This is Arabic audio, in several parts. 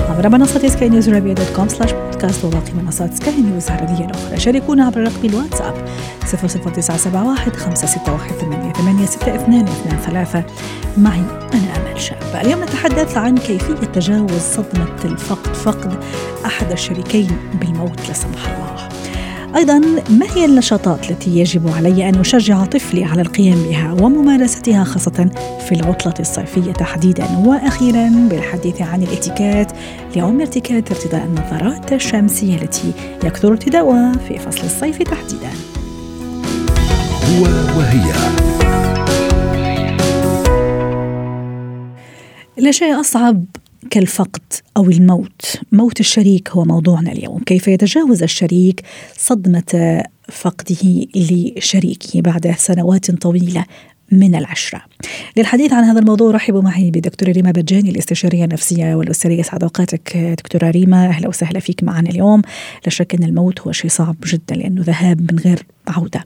عبر منصة سكاي نيوز عربيه dot com slash podcast وباقي منصات سكاي نيوز العربية الأخرى. شاركونا عبر رقم الواتساب 00971 561 886223 معي أنا امل شاب. اليوم نتحدث عن كيفية تجاوز صدمة الفقد فقد أحد الشريكين بالموت لا سمح الله. أيضا ما هي النشاطات التي يجب علي أن أشجع طفلي على القيام بها وممارستها خاصة في العطلة الصيفية تحديدا؟ وأخيرا بالحديث عن الاتيكيت لعمر ارتكاد ارتداء النظارات الشمسية التي يكثر ارتداؤها في فصل الصيف تحديدا. هو وهي. لا شيء أصعب كالفقد أو الموت، موت الشريك هو موضوعنا اليوم، كيف يتجاوز الشريك صدمة فقده لشريكه بعد سنوات طويلة من العشرة؟ للحديث عن هذا الموضوع رحبوا معي بدكتورة ريما بجاني الاستشارية النفسية والأسرية. سعد أوقاتك دكتورة ريما. أهلا وسهلا فيك معنا اليوم. لا شك أن الموت هو شيء صعب جدا لأنه ذهاب من غير عودة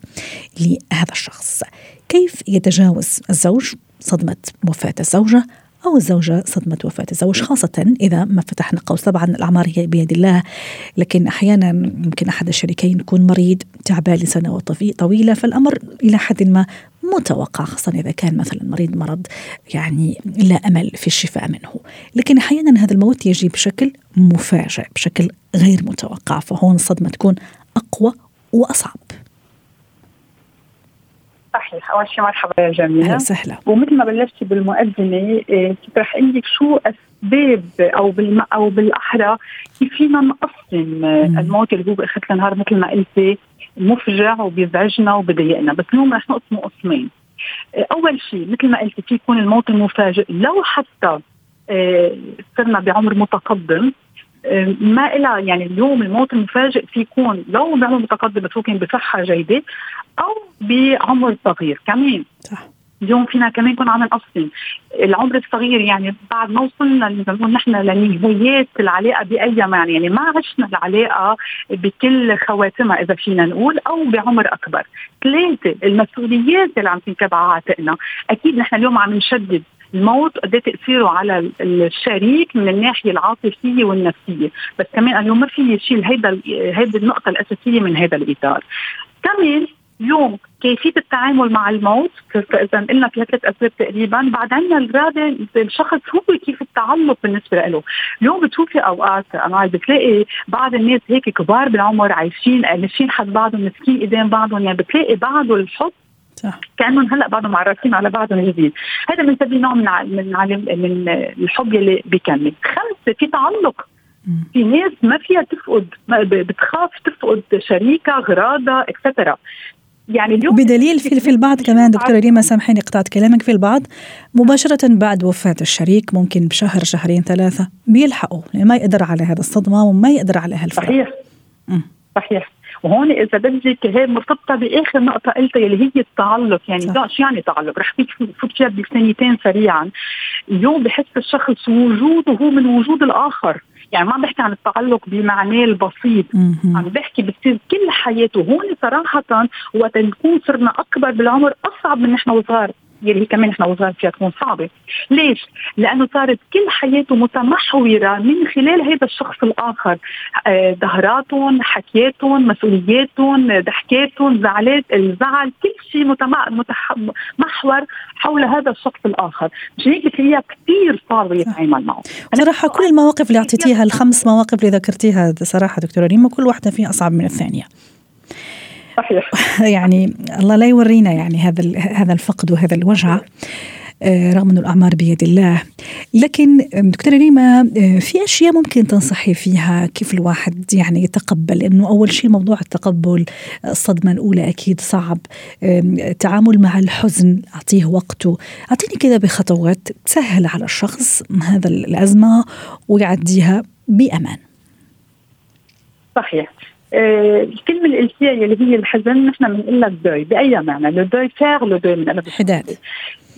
لهذا الشخص. كيف يتجاوز الزوج صدمة وفاة الزوجة أو الزوجة صدمة وفاة الزوج خاصة إذا ما فتحنا قوس طبعا الأعمار هي بيد الله. لكن أحيانا ممكن أحد الشريكين يكون مريض تعبان لسنوات طويلة فالأمر إلى حد ما متوقع خاصة إذا كان مثلا مريض مرض يعني لا أمل في الشفاء منه. لكن أحيانا هذا الموت يجي بشكل مفاجئ بشكل غير متوقع فهون الصدمة تكون أقوى وأصعب. صحيح. أول شيء مرحبا يا جميلة. أهلا وسهلا. ومثل ما بلشتي بالمقدمه إيه، كنت رح أقول لك شو أسباب أو بالم أو بالأحرى كيف فينا نقسم الموت اللي هو باخر النهار مثل ما قلتي مفجع وبيزعجنا وبضايقنا. بس اليوم رح نقسمه قسمين. إيه، أول شيء مثل ما قلتي في يكون الموت المفاجئ؟ لو حتى إيه، صرنا بعمر متقدم ما إلها يعني اليوم الموت المفاجئ في يكون لو بعمر متقدم بس ممكن بصحة جيدة أو بعمر صغير كمان. صح. اليوم فينا كمان يكون عم نقسم العمر الصغير يعني بعد ما وصلنا نقول نحن لنهايات العلاقة بأي معنى يعني ما عشنا العلاقة بكل خواتمها إذا فينا نقول أو بعمر أكبر. ثلاثة المسؤوليات اللي عم تنكب على عاتقنا أكيد نحن اليوم عم نشدد الموت قد تأثيره على الشريك من الناحية العاطفية والنفسية. بس كمان اليوم ما في يشيل هيدا هيدي النقطة الأساسية من هذا الإطار. كمان اليوم كيفية التعامل مع الموت إذا قلنا في ثلاث أسباب تقريبا بعد عندنا الرابع الشخص هو كيف التعلق بالنسبة له. اليوم بتشوفي أوقات أنا بتلاقي بعض الناس هيك كبار بالعمر عايشين ماشيين حد بعضهم مسكين ايدين بعضهم يعني بتلاقي بعض الحب صح. كأنهم هلأ بعضهم معرفين على بعضهم جديد. هذا بنسميه نوع من من من الحب يلي بيكمل خمسه في تعلق في ناس ما فيها تفقد بتخاف تفقد شريكها اغراضها اكسترا يعني اليوم بدليل في, في البعض كمان دكتورة ريما سامحيني قطعت كلامك. في البعض مباشرة بعد وفاة الشريك ممكن بشهر شهرين ثلاثة بيلحقوا. يعني ما يقدر على هذا الصدمة وما يقدر على هالفرق صحيح. صحيح. وهون إذا بدك هي مرتبطة بآخر نقطة قلتها اللي هي التعلق يعني شو يعني تعلق؟ رح فيك فوت فيها بثانيتين سريعا. اليوم بحس الشخص وجوده هو من وجود الآخر. يعني ما عم بحكي عن التعلق بمعناه البسيط. عم بحكي بتصير كل حياته. هون صراحة وقت نكون صرنا أكبر بالعمر أصعب من نحن وصغار. يلي هي كمان نحن وصغار فيها تكون صعبة. ليش؟ لأنه صارت كل حياته متمحورة من خلال هذا الشخص الآخر. ظهراتهم آه حكياتهم مسؤولياتهم ضحكاتهم زعلات الزعل كل شيء محور حول هذا الشخص الآخر. مشان هيك بتلاقيها كثير صعبة يتعامل معه. صراحة كل المواقف اللي أعطيتيها الخمس مواقف اللي ذكرتيها صراحة دكتورة ريما كل واحدة فيها أصعب من الثانية. صحيح. يعني الله لا يورينا يعني هذا هذا الفقد وهذا الوجع آه، رغم أن الأعمار بيد الله. لكن دكتورة ريما آه، في أشياء ممكن تنصحي فيها؟ كيف الواحد يعني يتقبل؟ أنه أول شيء موضوع التقبل الصدمة الأولى أكيد صعب. التعامل مع الحزن أعطيه وقته. أعطيني كذا بخطوات تسهل على الشخص هذا الأزمة ويعديها بأمان. صحيح. آه، الكلمة الإلفية اللي هي الحزن نحن بنقول لك دوي بأي معنى؟ لو دوي فاغ لو دوي من قلب حداد.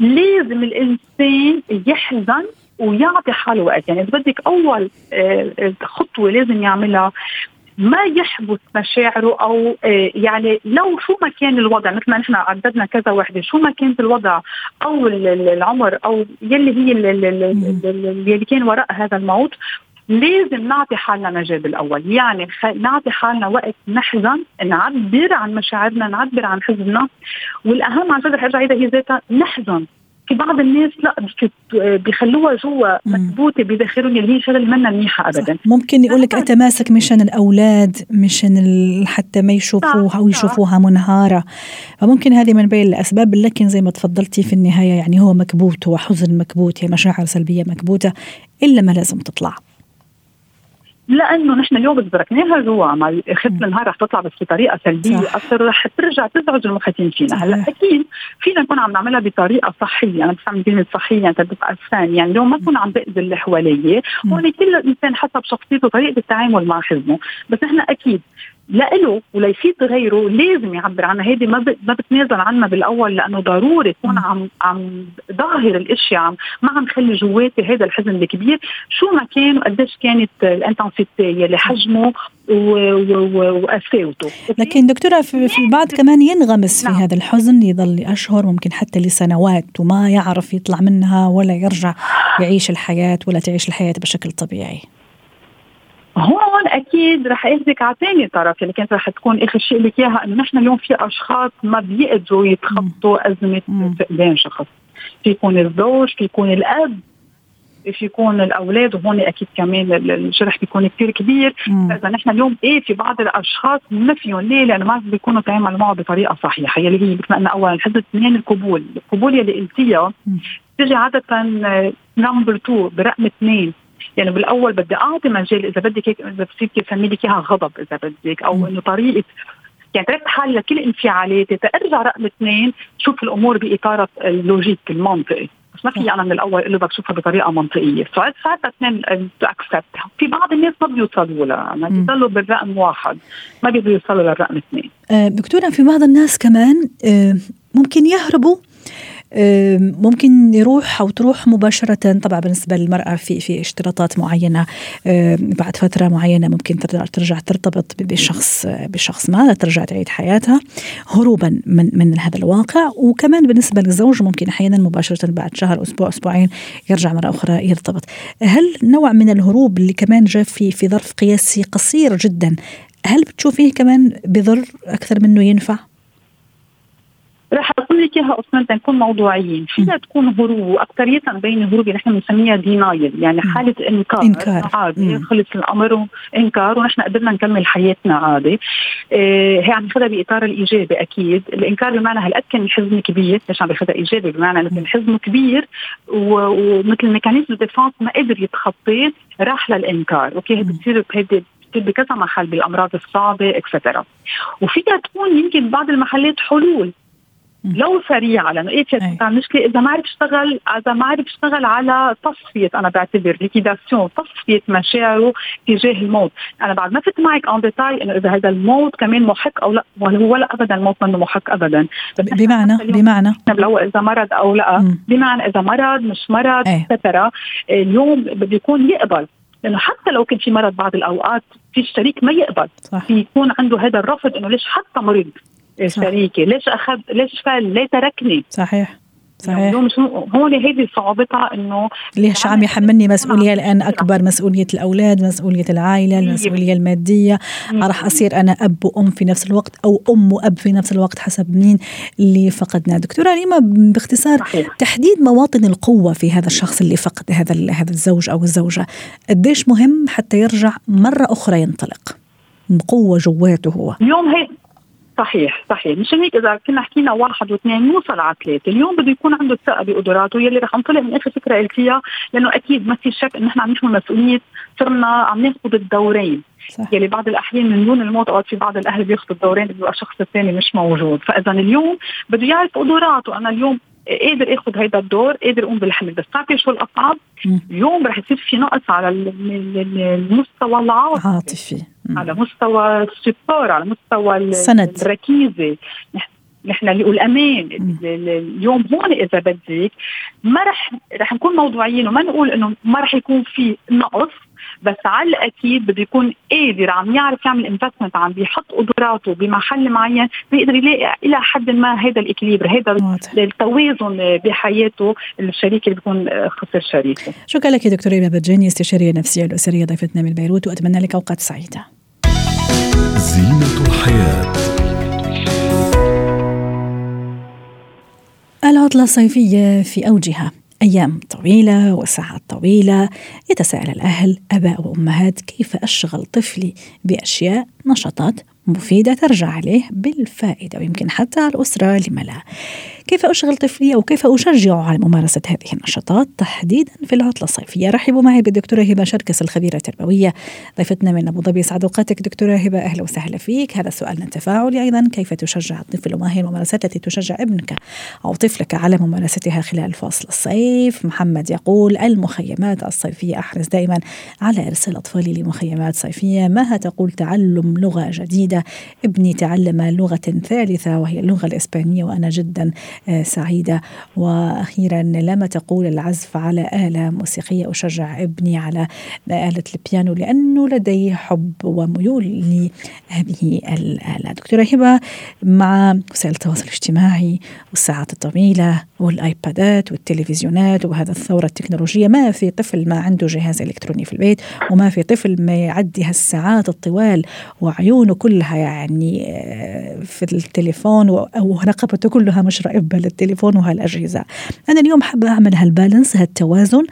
لازم الإنسان يحزن ويعطي حاله وقت. يعني إذا بدك أول آه، خطوة لازم يعملها ما يحبس مشاعره أو يعني لو شو ما كان الوضع مثل ما نحن عددنا كذا وحدة شو ما كانت الوضع أو العمر أو يلي هي اللي كان وراء هذا الموت لازم نعطي حالنا مجال بالأول. يعني. نعطي حالنا وقت نحزن نعبر عن مشاعرنا نعبر عن حزننا. والأهم عن جد رح ارجع هي ذاتها نحزن في بعض الناس لا بيخلوها جوا مكبوتة بداخلهم اللي هي شغلة منا منيحة ابدا. ممكن يقول لك اتماسك مشان الأولاد مشان حتى ما يشوفوها أو يشوفوها منهارة. فممكن هذه من بين الأسباب لكن زي ما تفضلتي في النهاية يعني هو مكبوت هو حزن مكبوت هي مشاعر سلبية مكبوتة إلا ما لازم تطلع. لأنه نحن اليوم تركناها جوا. ما اخذت النهار رح تطلع بس بطريقة سلبية. أكثر رح ترجع تزعج المحيطين فينا. هلأ أكيد فينا نكون عم نعملها بطريقة صحية. أنا بستعمل كلمه صحية. أنت بتبقى فان يعني اليوم ما نكون عم باذي اللي حواليه هون كل إنسان حسب شخصيته طريقة التعامل مع حزنه بس نحن أكيد لإله وليفيد غيره. لازم يعبر عنها. هيدي ما ما بتنازل عنها بالأول لأنه ضروري تكون عم عم ظاهر الاشياء عم ما عم خلي جواتي هذا الحزن الكبير. شو ما كان وقديش كانت الإنتنسيتي يلي حجمه وقساوته لكن دكتورة في, في البعض كمان ينغمس نعم. في هذا الحزن يضل لاشهر ممكن حتى لسنوات وما يعرف يطلع منها ولا يرجع يعيش الحياة ولا تعيش الحياة بشكل طبيعي. هون أكيد رح اخذك على ثاني طرف اللي كانت رح تكون آخر شيء لك اياها إنه نحن اليوم في أشخاص ما بيقدروا يتخطوا أزمة فقدان شخص. في يكون الزوج في يكون الأب في يكون الأولاد وهون أكيد كمان الجرح بيكون كثير كبير. فاذا نحن اليوم إيه في بعض الأشخاص ما فيهم ليه؟ لأنه ما بيكونوا تعاملوا معه بطريقة صحيحة. يلي هي مثل ما قلنا اولا الغضب اثنين القبول، القبول يلي قلتيها بتجي عادة number 2 برقم اثنين. يعني بالأول بدي أعطي مجال إذا بدك هيك إذا بصير اسمي لك إياها غضب إذا بدك أو إنه طريقه يعني تركت حالي لكل انفعالاتي ترجع رقم اثنين شوف الأمور بإطار ال logique المنطقي. بس ما في أنا من الأول أقول بدك تشوفها بطريقة منطقية. ساعتها اثنين اكسبت في بعض الناس ما بيوصلوا لها ما بيضلوا بالرقم واحد. ما بيقدروا يوصلوا للرقم اثنين. آه دكتورة في بعض الناس كمان آه ممكن يهربوا ممكن يروح أو تروح مباشرة طبعا بالنسبة للمرأة في في اشتراطات معينة بعد فترة معينة ممكن ترجع ترتبط بشخص بشخص ما ترجع تعيد حياتها هروبا من من هذا الواقع وكمان بالنسبة للزوج ممكن أحيانا مباشرة بعد شهر أسبوع أسبوعين يرجع مرة أخرى يرتبط هل نوع من الهروب اللي كمان جاء في في ظرف قياسي قصير جدا هل بتشوفيه كمان بضر أكثر منه ينفع؟ رح أقول لك إياها أصلا تنكون موضوعيين. فيها تكون هروب واكثريه بين اللي نحن بنسميها دينايل يعني حالة إنكار. إنكار. عادي خلص الأمر إنكار ونحن قدرنا نكمل حياتنا عادي. آه هي عم ناخذها بإطار الإيجابي أكيد. الإنكار بمعنى هالقد كان الحزن كبير ليش عم باخذها إيجابي؟ بمعنى إنه كان حزنه كبير ومثل mécanisme défense ما قدر يتخطيه راح للإنكار. okay هي بتصير هيدي بكذا محل بالأمراض الصعبة et cetera وفيها تكون يمكن بعض المحلات حلول. لو سريعه لأنه إيه في مشكله إذا ما عرف اشتغل إذا ما عرف اشتغل على تصفية أنا بعتبر liquidation تصفية مشاعره تجاه الموت، أنا بعد ما فت معك en détail إنه إذا هذا الموت كمان محق أو لا هو ولا ابدا الموت منه محق ابدا. بمعنى بمعنى؟ بالاول إذا مرض أو لا. مم. بمعنى إذا مرض مش مرض اكسترا اليوم بده يكون يقبل. لأنه حتى لو كان في مرض بعض الأوقات في الشريك ما يقبل. صح. في يكون عنده هذا الرفض إنه ليش حتى مريض؟ شريكي ليش اخذ ليش فال ليه تركني؟ صحيح. صحيح. هون هيدي صعوبتها إنه ليش عم يحملني مسؤولية؟ الان أكبر مسؤولية الأولاد مسؤولية العائلة المسؤولية المادية. راح أصير أنا أب وأم في نفس الوقت أو أم وأب في نفس الوقت حسب مين اللي فقدناه دكتورة ريما باختصار صحيح. تحديد مواطن القوة في هذا الشخص اللي فقد هذا هذا الزوج أو الزوجة. قديش مهم حتى يرجع مرة أخرى ينطلق؟ بقوه جواته هو. اليوم هي صحيح صحيح. مشان هيك إذا كنا حكينا واحد واثنين نوصل على ثلاثة. اليوم بده يكون عنده الثقة بقدراته يلي رح انطلق من آخر فكرة قلتيها لأنه أكيد ما في شك انه نحن عم نحمل مسؤولية صرنا عم ناخذ الدورين. صح. يلي بعض الأحيان من دون الموت اوقات في بعض الأهل بياخذوا الدورين بيبقى الشخص الثاني مش موجود. فإذا اليوم بده يعرف قدراته. أنا اليوم قادر اخذ هيدا الدور قادر اقوم بالحمل. بس تعرفي شو الأصعب؟ اليوم رح يصير في نقص على المستوى العاطفي. عاطفي. على مستوى السبور على مستوى السند الركيزة. نحن والامان اليوم هون إذا بدك ما رح رح نكون موضوعيين وما نقول إنه ما رح يكون في نقص. بس على الأكيد بده يكون قادر عم يعرف يعمل investment عم بيحط قدراته بمحل معين بيقدر يلاقي إلى حد ما هذا ال équilibre هذا التوازن بحياته الشريك اللي بيكون خسر شريكه. شكرا لك دكتورة ايما بجاني استشارية نفسية الأسرية ضيفتنا من بيروت وأتمنى لك أوقات سعيدة. زينة الحياة. العطلة الصيفية في أوجها. أيام طويلة وساعات طويلة. يتساءل الأهل أباء وأمهات كيف أشغل طفلي بأشياء نشاطات مفيدة ترجع عليه بالفائدة ويمكن حتى الأسرة لما لا؟ كيف أشغل طفلي أو كيف أشجعه على ممارسة هذه النشاطات؟ تحديدا في العطلة الصيفية. رحبوا معي بالدكتورة هبة شركس الخبيرة التربوية. ضيفتنا من أبو ظبي سعد أوقاتك دكتورة هبة أهلا وسهلا فيك. هذا سؤالنا التفاعلي أيضا. كيف تشجع الطفل وما هي الممارسات التي تشجع ابنك أو طفلك على ممارستها خلال فصل الصيف؟ محمد يقول المخيمات الصيفية أحرص دائما على إرسال أطفالي لمخيمات صيفية. مها تقول تعلم لغة جديدة؟ ابني تعلم لغة ثالثة وهي اللغة الإسبانية وأنا جدا سعيدة. وأخيرا لما تقول العزف على آلة موسيقية. أشجع ابني على آلة البيانو لأنه لديه حب وميول لهذه الآلة. دكتورة هبة مع وسائل التواصل الاجتماعي والساعات الطويلة والآيبادات والتلفزيونات وهذا الثورة التكنولوجية ما في طفل ما عنده جهاز إلكتروني في البيت وما في طفل ما يعدي هالساعات الطوال وعيونه كلها يعني آه، في التليفون ورقبته كلها مش راقبة للتليفون وهالأجهزة. أنا اليوم حابة أعمل هالبالانس هالتوازن.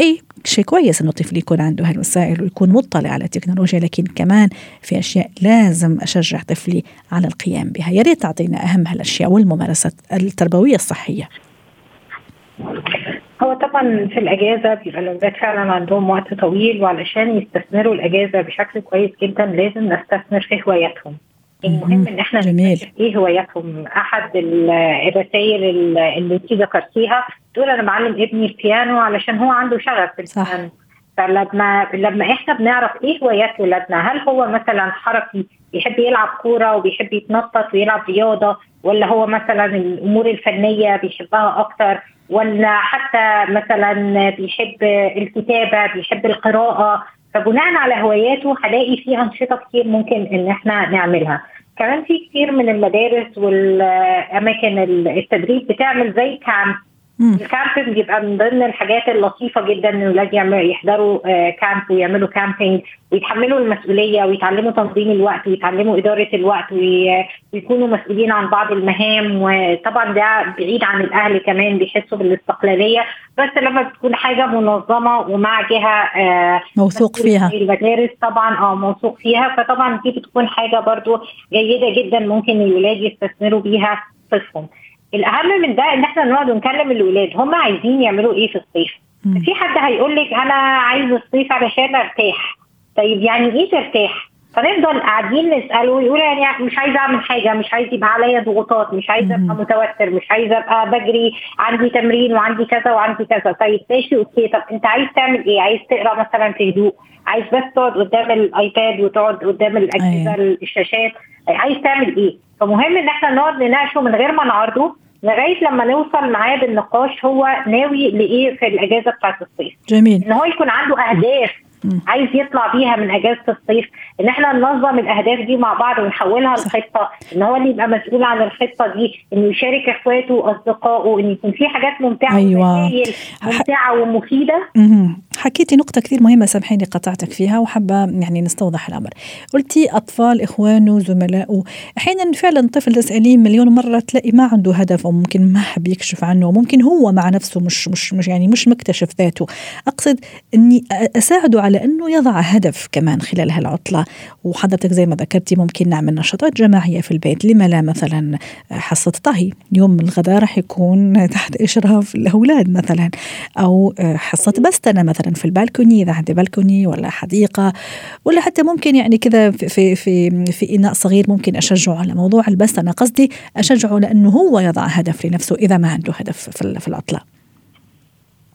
أي شيء كويس إنه الطفل يكون عنده هالوسائل ويكون مطلع على التكنولوجيا لكن كمان في أشياء لازم أشجع طفلي على القيام بها. يا ريت تعطينا أهم هالأشياء والممارسات التربوية الصحية. هو طبعا في الأجازة بيبقى الأولاد فعلا عندهم وقت طويل وعلشان يستثمروا الأجازة بشكل كويس جدا لازم نستثمر في هواياتهم. المهم إن إحنا جميل. إيه هواياتهم. أحد الرسائل اللي انت ذكرتيها تقول أنا بعلم ابني البيانو علشان هو عنده شغف في البيانو. فلما لما إحنا بنعرف إيه هوايات ولادنا هل هو مثلا حركي بيحب يلعب كورة وبيحب يتنطط ويلعب رياضة ولا هو مثلا الأمور الفنية بيحبها أكتر ولا حتى مثلا بيحب الكتابة بيحب القراءة؟ فبناء على هواياته هلاقي في أنشطة كتير ممكن إن إحنا نعملها. كمان في كتير من المدارس والأماكن التدريب بتعمل زي كامب ال camping بيبقى من ضمن الحاجات اللطيفة جدا إن الاولاد يحضروا camp آه، ويعملوا camping ويتحملوا المسؤولية ويتعلموا تنظيم الوقت ويتعلموا إدارة الوقت ويكونوا مسؤولين عن بعض المهام وطبعا ده بعيد عن الأهل كمان بيحسوا بالاستقلالية. بس لما بتكون حاجة منظمة ومع جهة آه، موثوق فيها. المدارس طبعا آه موثوق فيها. فطبعا دي بتكون حاجة برضو جيدة جدا ممكن الولاد يستثمروا بيها طفلهم الأهم من ده إن إحنا نقعد ونكلم الاولاد هم عايزين يعملوا إيه في الصيف؟ في حد هيقول لك أنا عايز الصيف علشان أرتاح. طيب يعني إيه ترتاح؟ فنفضل قاعدين نساله ويقول يعني مش عايزة أعمل حاجة مش عايز يبقى عليا ضغوطات مش عايزة أبقى متوتر مش عايزة أبقى بجري عندي تمرين وعندي كذا وعندي كذا. طيب ماشي أوكي. طب أنت عايز تعمل إيه؟ عايز تقرأ مثلا في هدوء؟ عايز بس تقعد قدام الآيباد وتقعد قدام الأجهزة أيوة. الشاشات؟ عايز تعمل إيه؟ فمهم إن إحنا نقعد نناقشه من غير ما نعرضه لغاية لما نوصل معاه بالنقاش هو ناوي لإيه في الإجازة بتاعت الصيف؟ جميل. إن هو يكون عنده أهداف عايز يطلع بيها من أجازة الصيف إن إحنا ننظم الأهداف دي مع بعض ونحولها لخطة إن هو اللي يبقى مسؤول عن الخطة دي إنه يشارك إخواته وأصدقائه إن يكون في حاجات ممتعة أيوة. ممتعة ومفيدة. حكيتي نقطة كثير مهمة سامحيني قطعتك فيها وحابة يعني نستوضح الأمر. قلتي أطفال إخوانه زملائه أحيانا فعلا طفل تسأليه مليون مرة تلاقي ما عنده هدف أو ممكن ما حب يكشف عنه وممكن هو مع نفسه مش مش مش يعني مش مكتشف ذاته. أقصد إني أساعده على على أنه يضع هدف كمان خلال هالعطلة. وحضرتك زي ما ذكرتي ممكن نعمل نشاطات جماعية في البيت لما لا مثلا حصة طهي. يوم الغداء راح يكون تحت إشراف الأولاد مثلا. أو حصة بستنة مثلا في البالكوني إذا عندي بالكوني ولا حديقة. ولا حتى ممكن يعني كذا في في في إناء صغير ممكن أشجعه على موضوع البستنة. قصدي أشجعه لأنه هو يضع هدف لنفسه إذا ما عنده هدف في العطلة.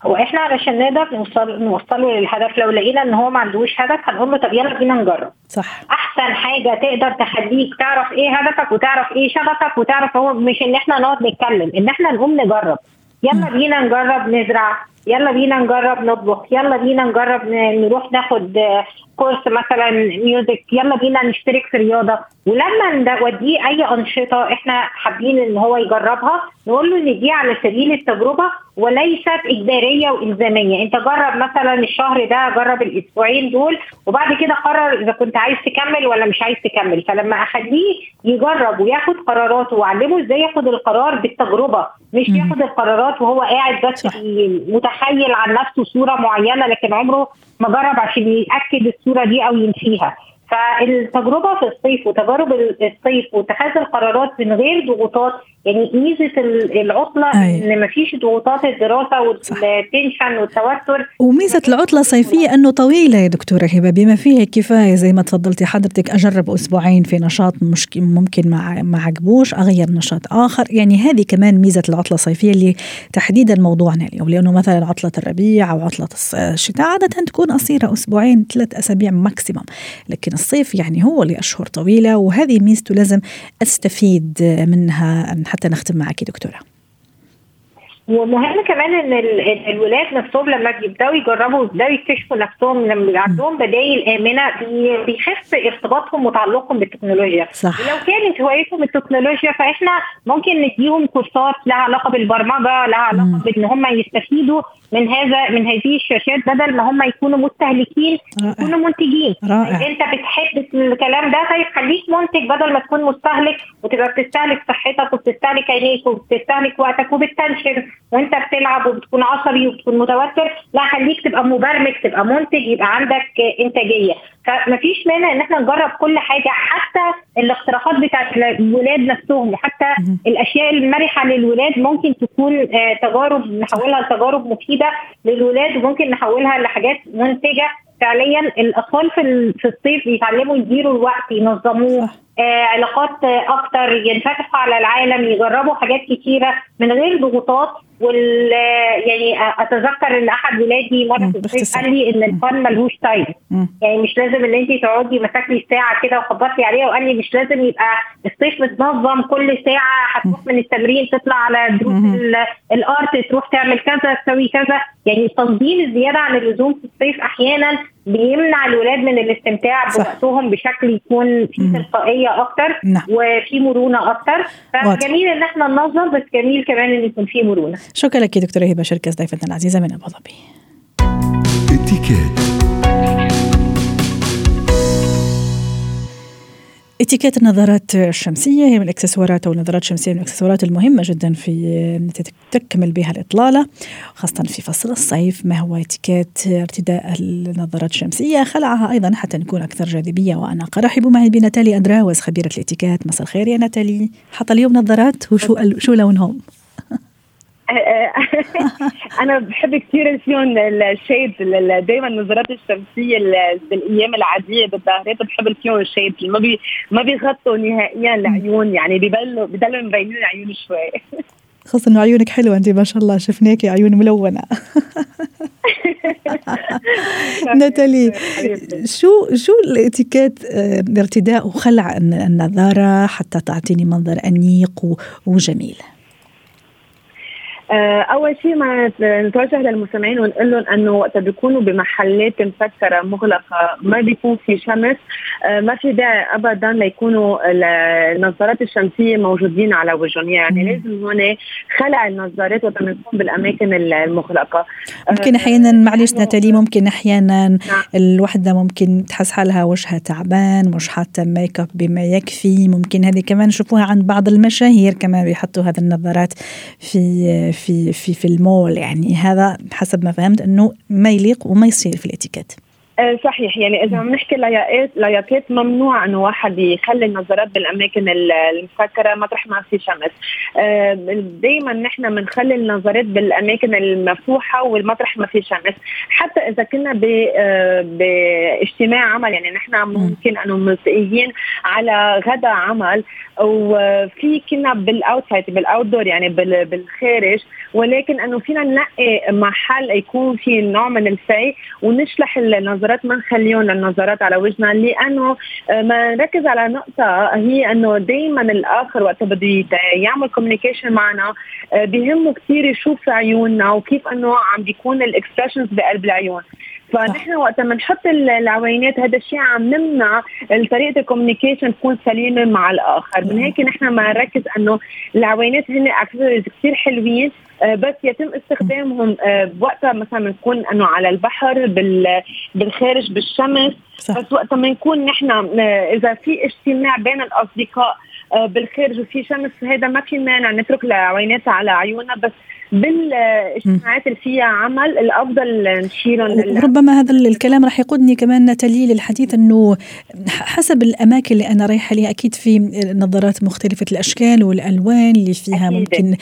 هو إحنا علشان نقدر نوصل نوصله للهدف لو لقينا إن هو ما عندوش هدف هنقول له طب يلا بينا نجرب. صح. أحسن حاجة تقدر تخليك تعرف إيه هدفك وتعرف إيه شغفك وتعرف هو مش إن إحنا نقعد نتكلم إن إحنا نقوم نجرب. يلا بينا نجرب نزرع يلا بينا نجرب نطبخ يلا بينا نجرب نروح ناخد كورس مثلا ميوزك يلا بينا نشترك في رياضة. ولما نوديه أي أنشطة إحنا حابين إن هو يجربها نقول له ان دي على سبيل التجربة وليست إجبارية وإلزامية. أنت جرب مثلا الشهر ده جرب الأسبوعين دول وبعد كده قرر إذا كنت عايز تكمل ولا مش عايز تكمل. فلما أخليه يجرب وياخد قراراته وأعلمه إزاي ياخد القرار بالتجربة مش ياخد القرارات وهو قاعد بس متخيل عن نفسه صورة معينة لكن عمره ما جرب عشان يأكد الصورة دي أو ينفيها فالتجربة في الصيف وتجارب الصيف واتخاذ القرارات من غير ضغوطات يعني ميزة العطلة أي. إن مفيش ضغوطات الدراسة والتنشن والتوتر. وميزة العطلة الصيفيه إنه طويلة يا دكتورة هبة بما فيه الكفايه زي ما تفضلتي حضرتك أجرب أسبوعين في نشاط مشكل ممكن مع ما عجبوش أغير نشاط آخر. يعني هذه كمان ميزة العطلة الصيفية اللي تحديدا موضوعنا اليوم لأنه مثلا عطلة الربيع أو عطلة الشتاء عادة تكون قصيرة أسبوعين ثلاث أسابيع ماكسيموم لكن الصيف يعني هو لأشهر طويلة وهذه ميزته لازم أستفيد منها حتى نختم معك دكتورة. ومهم كمان إن الولاد نفسهم لما بيبدأوا يجربوا ويبدأوا يكتشفوا نفسهم لما بيبقى عندهم بدائل آمنة بيخف ارتباطهم وتعلقهم بالتكنولوجيا. صح. ولو كانت هوايتهم التكنولوجيا فإحنا ممكن نديهم كورسات لها علاقة بالبرمجة لها علاقة بإن هم يستفيدوا من هذا من هذه الشاشات بدل ما هم يكونوا مستهلكين. يكونوا منتجين رائع. انت بتحب الكلام ده طيب خليك منتج بدل ما تكون مستهلك وتبقى بتستهلك صحتك وبتستهلك عينيك وبتستهلك وقتك وبتنشر وانت بتلعب وبتكون عصبي وبتكون متوتر لا خليك تبقى مبرمج تبقى منتج يبقى عندك انتاجية فمفيش مانع إن إحنا نجرب كل حاجة حتى الاقتراحات بتاعت الولاد نفسهم وحتى الأشياء المرحة للولاد ممكن تكون تجارب نحولها لتجارب مفيدة للولاد وممكن نحولها لحاجات منتجة فعليا. الأطفال في الصيف بيتعلموا يديروا الوقت ينظموه علاقات أكتر ينفتحوا على العالم يجربوا حاجات كتيرة من غير ضغوطات وال يعني أتذكر إن أحد ولادي مرة قال لي إن الفن ملهوش تايم يعني مش لازم إن انت تقعدي مسكتي ساعة كده وخبطي عليها وقال لي مش لازم يبقى الصيف متنظم كل ساعة هتروح من التمرين تطلع على دروس الآرت تروح تعمل كذا تسوي كذا. يعني التنظيم الزيادة عن اللزوم في الصيف أحيانا بيمنع الولاد من الاستمتاع بوقتهم بشكل يكون فيه تلقائية أكتر نعم. وفي مرونة أكتر. فجميل إن إحنا ننظم بس جميل كمان إن يكون في مرونة. شكرا لك دكتورة هبة شركة ضيفتنا العزيزة من أبو ظبي. اتيكيت النظارات الشمسية هي من الإكسسوارات أو النظارات الشمسية من الإكسسوارات المهمة جدا في تكمل بها الإطلالة خاصة في فصل الصيف ما هو اتيكيت ارتداء النظارات الشمسية؟ خلعها أيضا حتى نكون أكثر جاذبية وأناقة. رحبوا معي بناتالي اندراوز خبيرة الاتيكيت. مساء الخير يا ناتالي. حاطه اليوم نظارات وشو شو لونهم؟ أنا بحب كثير الفيون ال shade دائما النظارات الشمسية بالايام العادية بالظاهرات بحب الفيون الشيد ما بي ما بيغطوا نهائيا العيون يعني ببلوا بضلوا مبينين العيون شوي. خاصة إنه عيونك حلوة انت ما شاء الله شفناكي عيون ملونة. ناتالي شو شو الاتيكيت ارتداء وخلع النظارة حتى تعطيني منظر أنيق وجميل؟ أول شيء ما نتوجه للمستمعين ونقول لهم إنه وقت بيكونوا بمحلات مسكره مغلقة ما بيكون في شمس ما في داعي ابدا ليكونوا النظارات الشمسية موجودين على وجههم. يعني لازم هون خلع النظارات وقت نكون بالأماكن المغلقة. ممكن أحيانا معلش ناتالي ممكن أحيانا نعم. الوحدة ممكن تحس حالها وجهها تعبان مش حاطة ميك اب بما يكفي. ممكن هذه كمان نشوفوها عند بعض المشاهير كمان بيحطوا هذه النظارات في في في في المول يعني. هذا حسب ما فهمت أنه ما يليق وما يصير في الاتيكيت. صحيح. يعني إذا عم نحكي لايقات لايقات ممنوع إنه واحد يخلي النظارات بالأماكن المسكره مطرح ما في شمس. آه، دائما نحن بنخلي النظارات بالأماكن المفتوحة والمطرح ما في شمس. حتى إذا كنا آه، باجتماع عمل يعني نحن ممكن إنه ملتقيين على غدا عمل وفي كنا بال outside بال outdoor يعني بالخارج ولكن إنه فينا ننقي محل يكون في نوع من الفي ونشلح النظارات ما نخليهم النظارات على وجهنا لأنه آه، ما نركز على نقطة هي إنه دائما الآخر وقت بده يعمل communication معنا آه، بيهمه كثير يشوف عيوننا وكيف إنه عم بيكون ال expressions بقلب العيون. فنحن وقت ما نحط العوينات هذا الشيء عم نمنع طريقة ال communication تكون سليمة مع الآخر. من هيك نحن ما نركز إنه العوينات هن اكسسوارز كثير حلوين آه، بس يتم استخدامهم آه، بوقتها مثلا نكون إنه على البحر بالخارج بالشمس. صح. بس وقت ما نكون نحن آه، إذا في اجتماع بين الأصدقاء بالخارج وفي شمس. هذا ما في مانع نترك العوينات على عيوننا بس بالاجتماعات اللي فيها عمل الأفضل نشيلهم ربما هذا الكلام راح يقودني كمان ناتالي للحديث إنه حسب الأماكن اللي أنا رايحة لها أكيد في نظارات مختلفة الأشكال والألوان اللي فيها أكيد. ممكن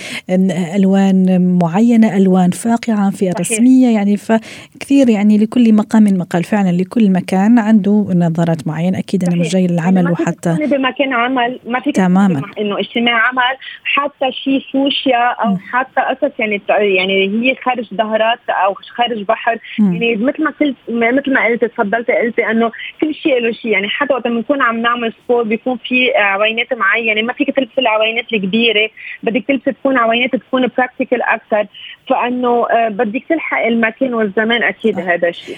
ألوان معينة ألوان فاقعة فيها رسمية يعني فكثير يعني لكل مقام مقال فعلا لكل مكان عنده نظارات معينة. أكيد أنا مش جاي للعمل يعني وحتى بمكان عمل ما فيك تماما. انه اجتماع عمل حتى شيء فوشيا أو حتى قصص يعني يعني هي خارج ظهرات أو خارج بحر. م. يعني مثل ما قلت مثل ما قلت تفضلت قلتي إنه كل شيء له شيء. يعني حتى وقت بنكون عم نعمل sport بيكون في عوينات معينه ما فيك تلبسي العوينات الكبيرة. بدك تلبسي تكون عوينات تكون practical أكثر. فإنه آه، بدك تلحق المكان والزمان أكيد هذا الشيء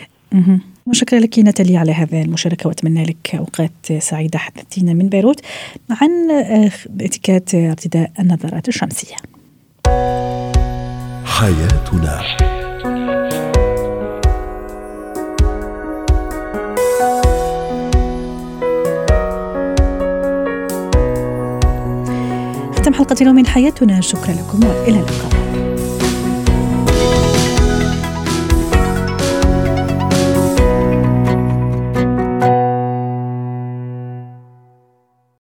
شكرا لك ناتالي على هذا المشاركة وأتمنى لك أوقات سعيدة حدثتينا من بيروت عن آه، اتيكيت ارتداء النظارات الشمسية. حياتنا. ختم حلقة اليوم من حياتنا. شكرا لكم وإلى اللقاء.